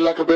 like a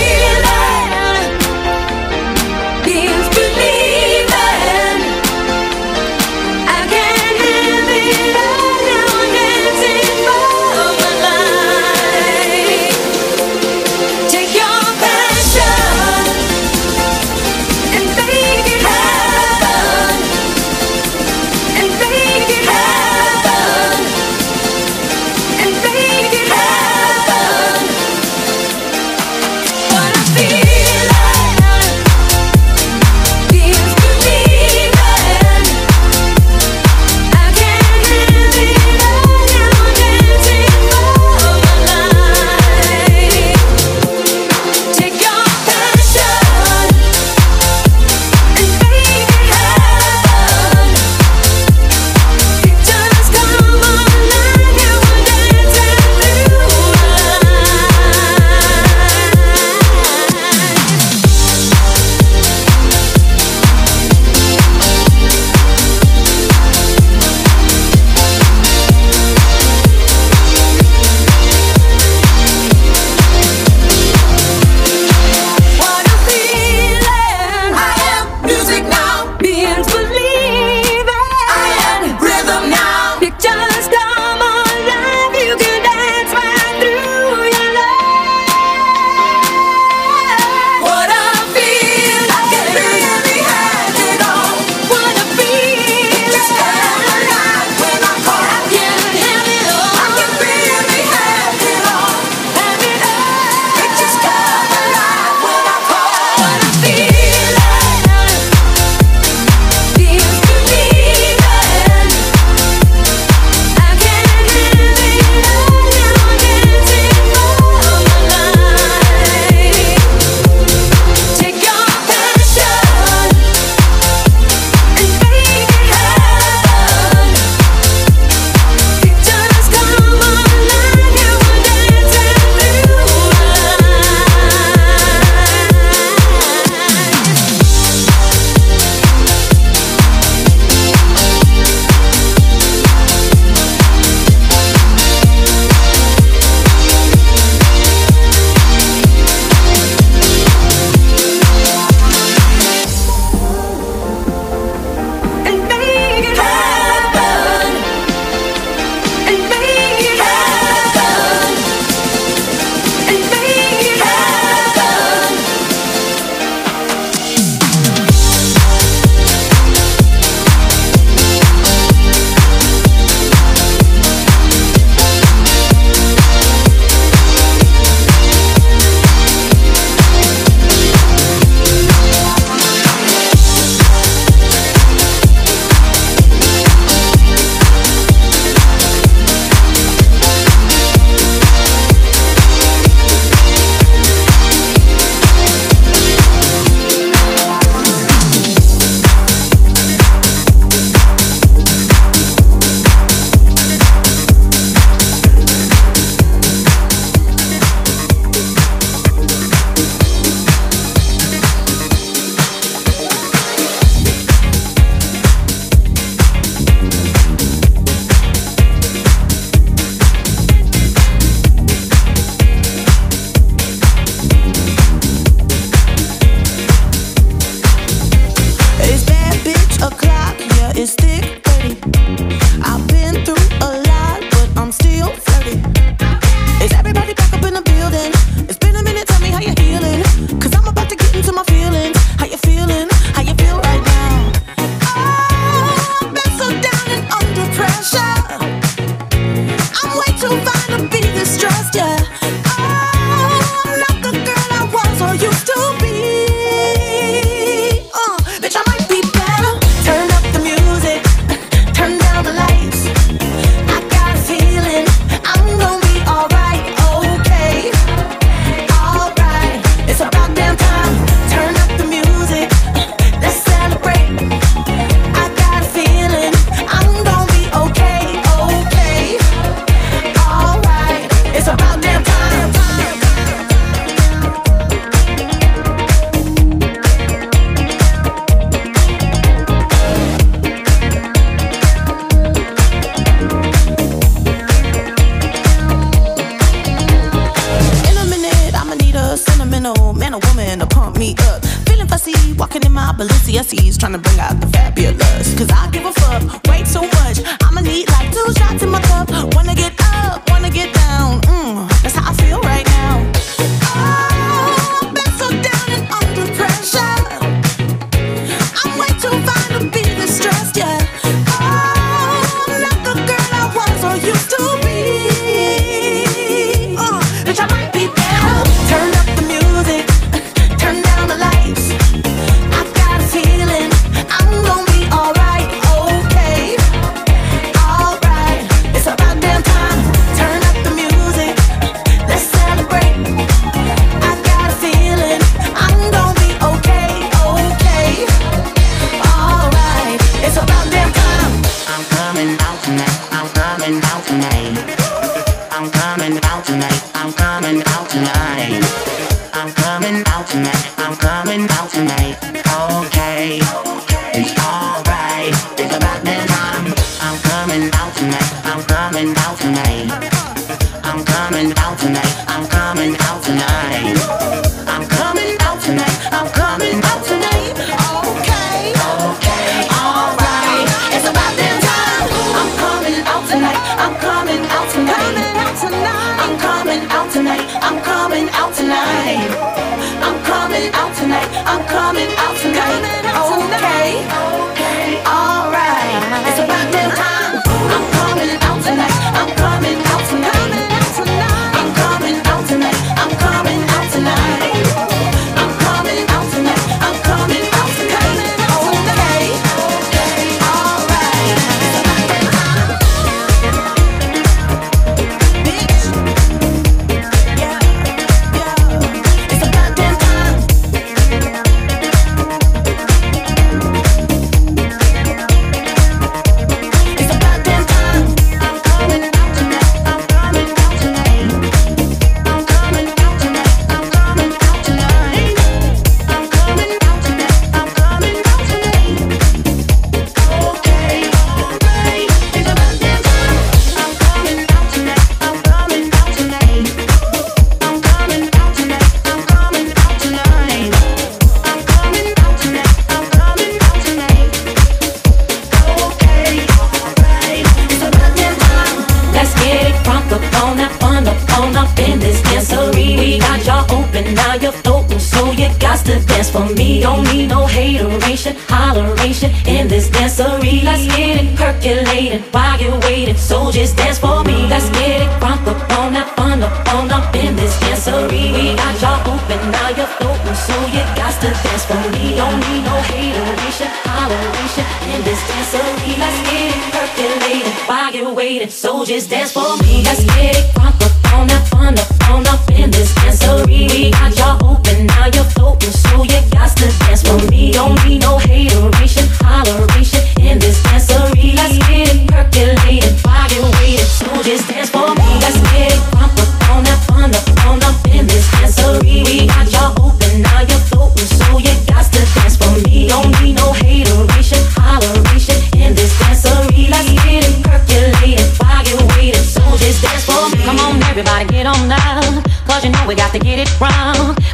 vibration, holleration in this dancery. Let's get it percolating while you're waiting. So just dance for me. Let's get it crunk up on up, on up, on up in this dancery. We got y'all open, now you're floating, so you got to dance for me. Don't need no hateration, holleration in this dancery. Let's get it percolating while you're waiting. So just dance for me. Let's get it crunk up on up, on up, on up in this dancery. We got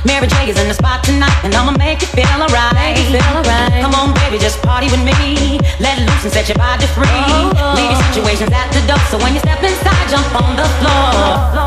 Mary J is in the spot tonight, and I'ma make it feel alright. Feel. Come on, baby, just party with me. Let loose and set your body free. Oh, oh. Leave your situations at the door, so when you step inside, jump on the floor.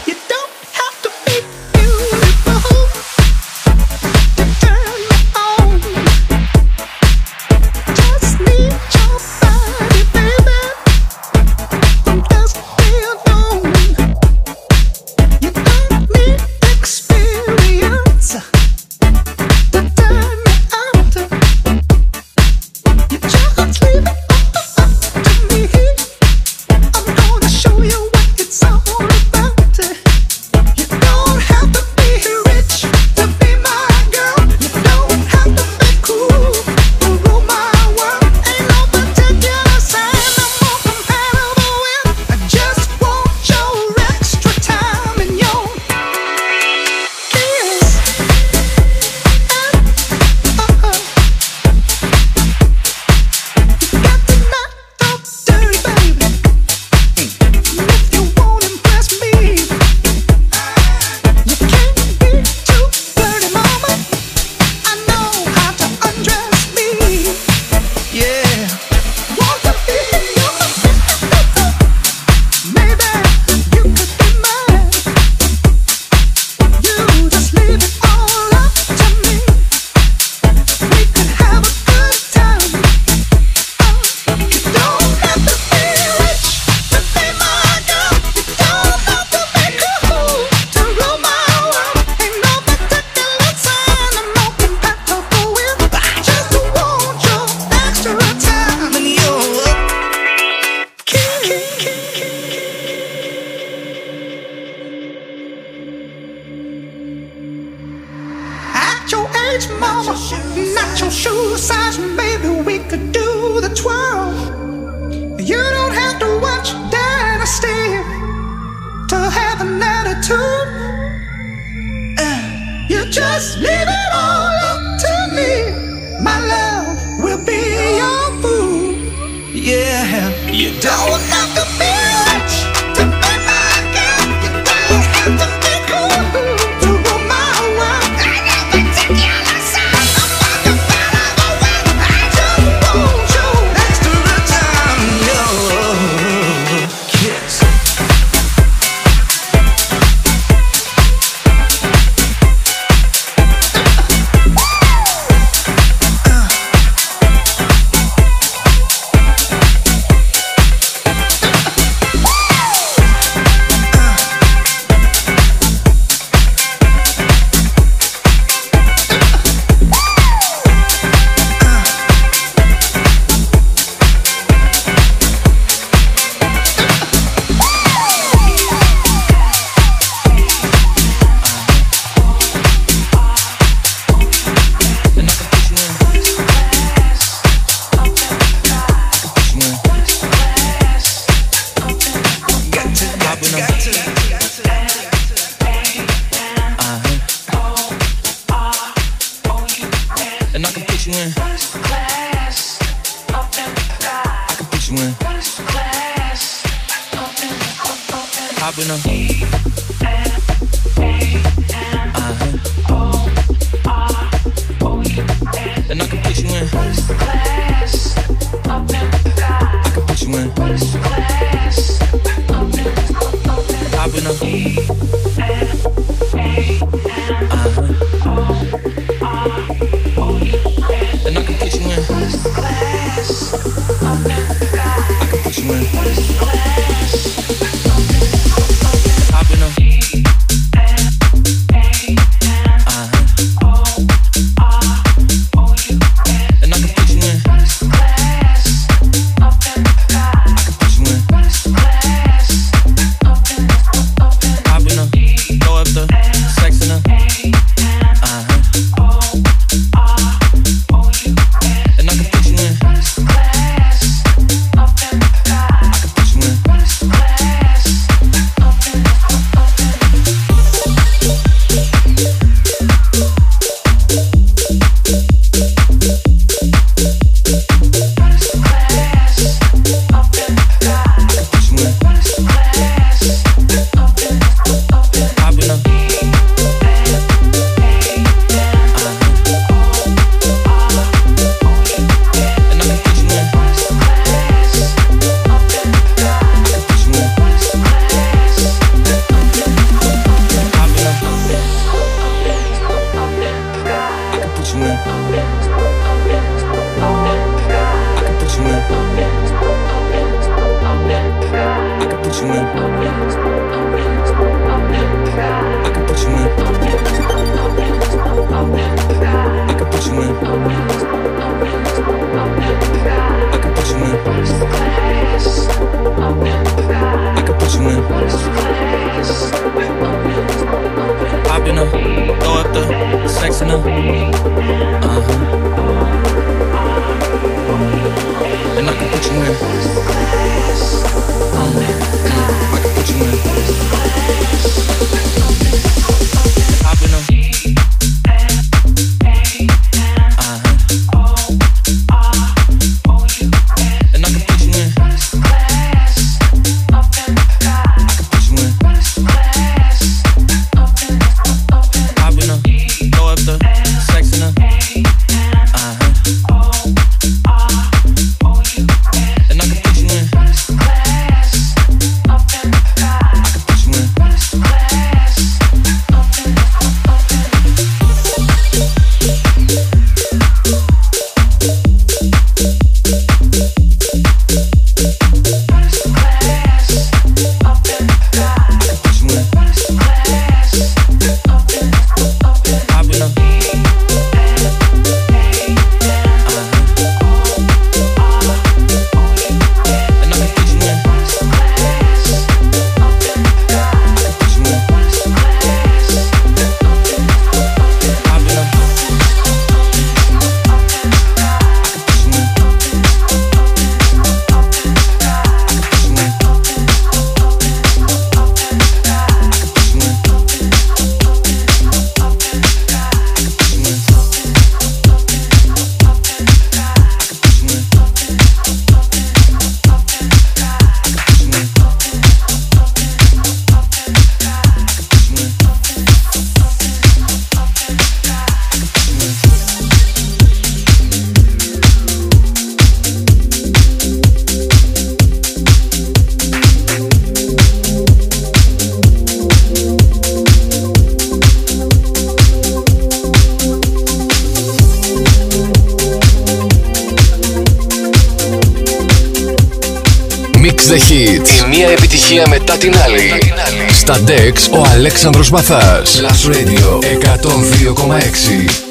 Αλέξανδρος Μαθάς. Plus Radio 102,6.